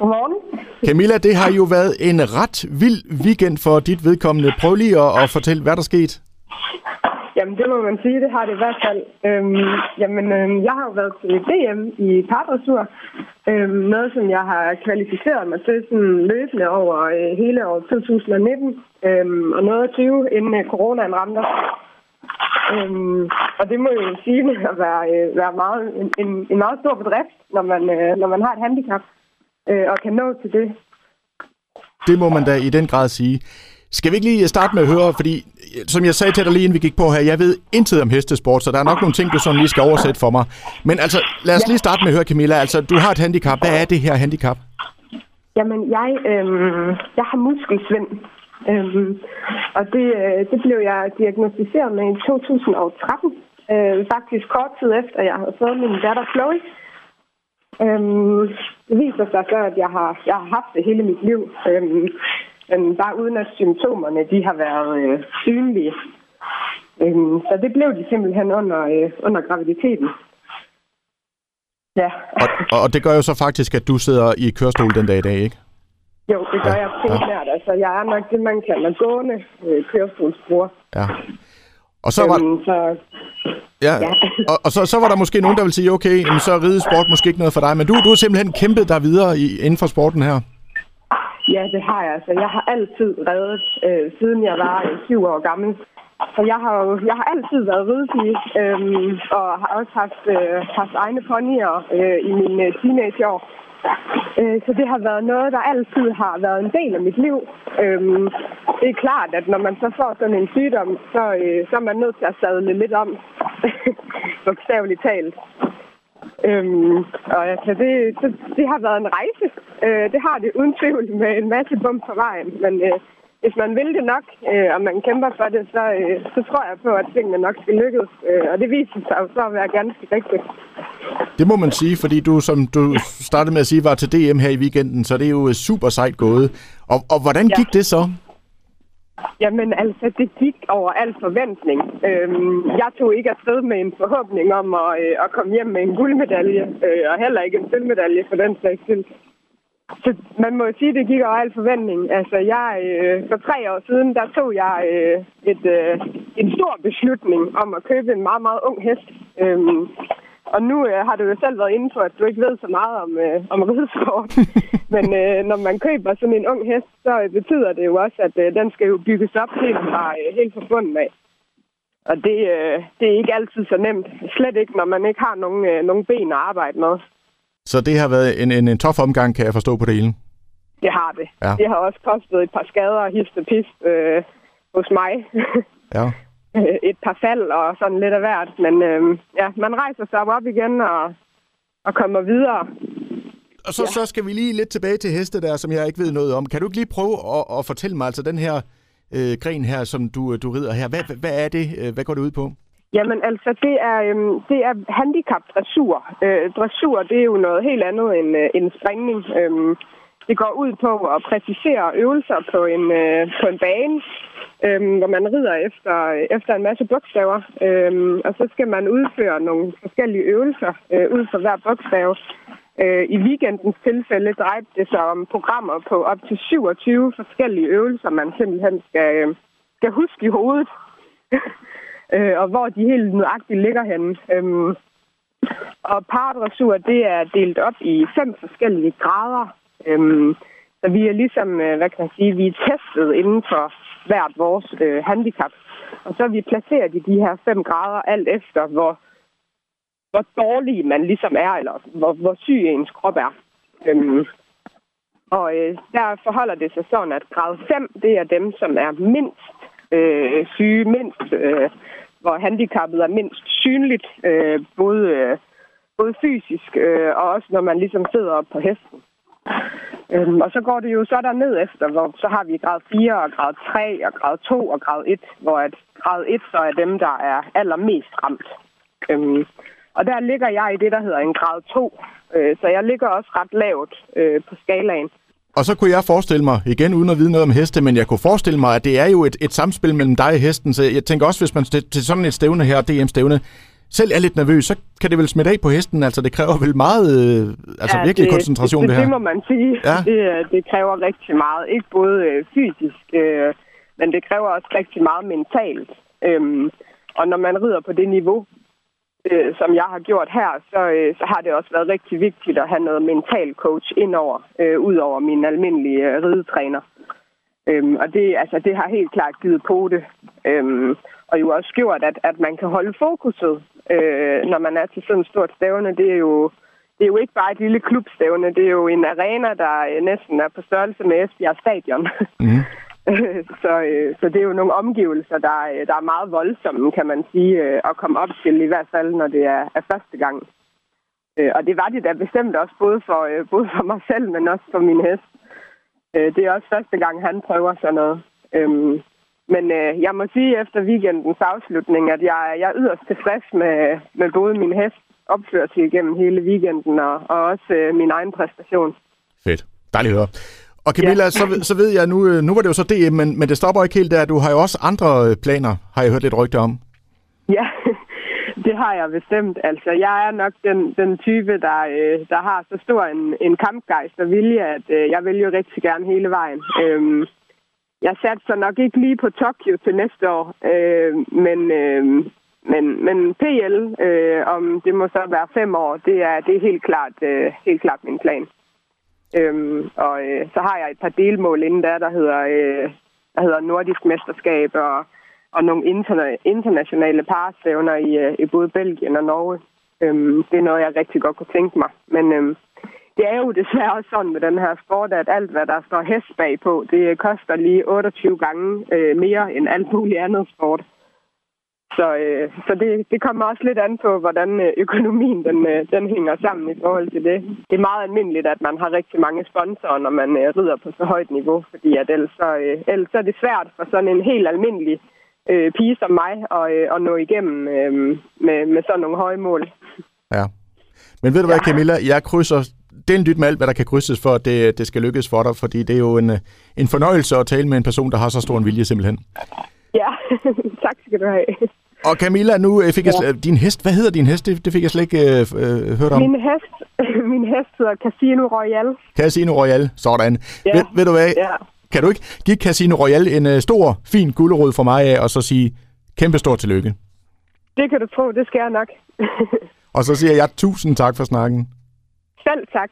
Godmorgen. Camilla, det har jo været en ret vild weekend for dit vedkommende. Prøv lige at, at fortælle, hvad der skete. Jamen, det må man sige, det har det i hvert fald. Øhm, jamen, øhm, jeg har jo været til DM i pardressur. Øhm, noget, som jeg har kvalificeret mig til sådan løbende over øh, hele år 2019. Øhm, og noget af 20, inden øh, coronaen ramte os. Øhm, og det må jo sige at være, øh, være meget, en, en, meget stor bedrift, når man, øh, når man har et handicap øh, og kan nå til det. Det må man da i den grad sige. Skal vi ikke lige starte med at høre, fordi som jeg sagde til dig lige inden vi gik på her, jeg ved intet om hestesport, så der er nok nogle ting, du sådan lige skal oversætte for mig. Men altså, lad os lige starte med at høre, Camilla. Altså, du har et handicap. Hvad er det her handicap? Jamen, jeg, øhm, jeg har muskelsvind. Øhm, og det, øh, det blev jeg diagnostiseret med i 2013. Øh, faktisk kort tid efter, jeg havde fået min datter Chloe. Øhm, det viser sig så, at jeg har, jeg har haft det hele mit liv. Øhm, men bare uden at symptomerne de har været øh, synlige. Øhm, så det blev de simpelthen under, øh, under graviditeten. Ja. Og, og det gør jo så faktisk, at du sidder i kørestol den dag i dag, ikke? Jo, det gør ja. jeg primært. Ja. Altså, jeg er nok det, man kalder gående øh, kørestolsbruger. Ja. Og så var, øhm, så, ja, ja. og, og så, så var der måske nogen, der vil sige, okay, så er ridesport måske ikke noget for dig, men du, du har simpelthen kæmpet dig videre i, inden for sporten her. Ja, det har jeg. Altså, jeg har altid reddet, øh, siden jeg var øh, syv år gammel. Så jeg har jeg har altid været ridepige, øh, og har også haft, øh, haft egne ponyer øh, i mine øh, teenageår. Øh, så det har været noget, der altid har været en del af mit liv. Øh, det er klart, at når man så får sådan en sygdom, så, øh, så er man nødt til at sadle lidt om, bogstaveligt talt. Øhm, og altså, det, det, det har været en rejse. Øh, det har det uden tvivl med en masse bump på vejen. Men øh, hvis man vil det nok, øh, og man kæmper for det, så, øh, så tror jeg på, at tingene nok skal lykkes. Øh, og det viser sig så at være ganske rigtigt. Det må man sige, fordi du, som du startede med at sige, var til DM her i weekenden, så det er jo super sejt gået. Og, og hvordan gik ja. det så? Jamen altså, det gik over al forventning. Øhm, jeg tog ikke afsted med en forhåbning om at, øh, at komme hjem med en guldmedalje, øh, og heller ikke en sølvmedalje for den sags skyld. Så man må jo sige, at det gik over al forventning. Altså, jeg, øh, for tre år siden, der tog jeg øh, et, øh, en stor beslutning om at købe en meget, meget ung hest. Øhm, og nu øh, har du jo selv været inde på, at du ikke ved så meget om, øh, om ridesport. Men øh, når man køber sådan en ung hest, så øh, betyder det jo også, at øh, den skal jo bygges op helt fra, øh, helt fra bunden af. Og det, øh, det er ikke altid så nemt. Slet ikke, når man ikke har nogen, øh, nogen ben at arbejde med. Så det har været en, en, en tof omgang, kan jeg forstå på det hele? Det har det. Ja. Det har også kostet et par skader og hist og pist øh, hos mig. ja. et par fald og sådan lidt af hvert. Men øh, ja, man rejser sig op igen og, og kommer videre. Og så, ja. så skal vi lige lidt tilbage til heste der, som jeg ikke ved noget om. Kan du ikke lige prøve at, at fortælle mig, altså den her øh, gren her, som du, du rider her, hvad, hvad er det? Øh, hvad går det ud på? Jamen altså, det er, øhm, det er handicap-dressur. Øh, dressur, det er jo noget helt andet end, øh, end springning. Øhm, det går ud på at præcisere øvelser på en, øh, på en bane, øh, hvor man rider efter, efter en masse bogstaver. Øh, og så skal man udføre nogle forskellige øvelser øh, ud fra hver bogstav. Øh, I weekendens tilfælde drejer det sig om programmer på op til 27 forskellige øvelser, man simpelthen skal, øh, skal huske i hovedet. øh, og hvor de helt nøjagtigt ligger henne. Øh, og paradressur, det er delt op i fem forskellige grader. Øhm, så vi er ligesom, øh, hvad kan man sige, vi er testet inden for hvert vores øh, handicap. Og så er vi placeret i de her 5 grader, alt efter hvor, hvor dårlig man ligesom er, eller hvor, hvor syg ens krop er. Øhm, og øh, der forholder det sig sådan, at grad 5, det er dem, som er mindst øh, syge, mindst, øh, hvor handicappet er mindst synligt, øh, både, øh, både fysisk øh, og også når man ligesom sidder op på hesten. Øhm, og så går det jo så der ned efter, hvor så har vi grad 4 og grad 3 og grad 2 og grad 1, hvor at grad 1 så er dem, der er allermest ramt. Øhm, og der ligger jeg i det, der hedder en grad 2, øh, så jeg ligger også ret lavt øh, på skalaen. Og så kunne jeg forestille mig, igen uden at vide noget om heste, men jeg kunne forestille mig, at det er jo et, et samspil mellem dig og hesten, så jeg tænker også, hvis man til sådan et stævne her, DM-stævne, selv er lidt nervøs, så kan det vel smitte af på hesten. Altså, det kræver vel meget, øh, altså ja, virkelig det, koncentration, det, det her. Det må man sige. Ja. Det, det kræver rigtig meget. Ikke både øh, fysisk, øh, men det kræver også rigtig meget mentalt. Øhm, og når man rider på det niveau, øh, som jeg har gjort her, så, øh, så har det også været rigtig vigtigt at have noget mental coach indover, øh, ud over min almindelige øh, ridetræner. Øhm, og det, altså, det har helt klart givet på det. Øhm, og jo også gjort, at, at man kan holde fokuset, øh, når man er til sådan et stort stævne. Det er jo det er jo ikke bare et lille klubstævne, det er jo en arena, der øh, næsten er på størrelse med Esbjerg Stadion. Mm. så, øh, så det er jo nogle omgivelser, der, øh, der er meget voldsomme, kan man sige, øh, at komme op til, i hvert fald når det er, er første gang. Øh, og det var det da bestemt også, både for, øh, både for mig selv, men også for min hest. Øh, det er også første gang, han prøver sådan noget. Øh, men øh, jeg må sige efter weekendens afslutning, at jeg, jeg er yderst tilfreds med, med både min hest opførsel igennem hele weekenden, og, og også øh, min egen præstation. Fedt. Dejligt at høre. Og Camilla, ja. så, så ved jeg, nu, øh, nu var det jo så DM, men, men det stopper ikke helt der. Du har jo også andre øh, planer, har jeg hørt lidt rygter om. Ja, det har jeg bestemt. Altså, jeg er nok den, den type, der, øh, der har så stor en, en kampgejst og vilje, at jeg vil jo rigtig gerne hele vejen. Øhm, jeg satte så nok ikke lige på Tokyo til næste år, øh, men, øh, men, men PL, øh, om det må så være fem år, det er, det er helt, klart, øh, helt klart min plan. Øhm, og øh, så har jeg et par delmål inden der, der hedder, øh, der hedder Nordisk Mesterskab og, og nogle interna- internationale parstævner i, øh, i både Belgien og Norge. Øhm, det er noget, jeg rigtig godt kunne tænke mig. Men øh, det er jo desværre sådan med den her sport, at alt, hvad der står hest bagpå, det koster lige 28 gange øh, mere end alt muligt andet sport. Så, øh, så det, det kommer også lidt an på, hvordan øh, økonomien den, øh, den hænger sammen i forhold til det. Det er meget almindeligt, at man har rigtig mange sponsorer, når man øh, rider på så højt niveau, fordi at ellers, så, øh, ellers så er det svært for sådan en helt almindelig øh, pige som mig at, øh, at nå igennem øh, med, med sådan nogle høje mål. Ja. Men ved du hvad, Camilla? Jeg krydser den dyt med alt, hvad der kan krydses for, at det, det skal lykkes for dig, fordi det er jo en, en fornøjelse at tale med en person, der har så stor en vilje simpelthen. Ja, tak skal du have. Og Camilla, nu øh, fik jeg ja. din hest, hvad hedder din hest? Det, det fik jeg slet ikke øh, øh, hørt om. Min hest, min hest hedder Casino Royal. Casino Royal, sådan. Ja. Ved, ved du hvad? Ja. Kan du ikke give Casino Royal en uh, stor, fin gulerod for mig af, og så sige kæmpe stor tillykke? Det kan du tro, det skal jeg nok. og så siger jeg tusind tak for snakken. Selv tak.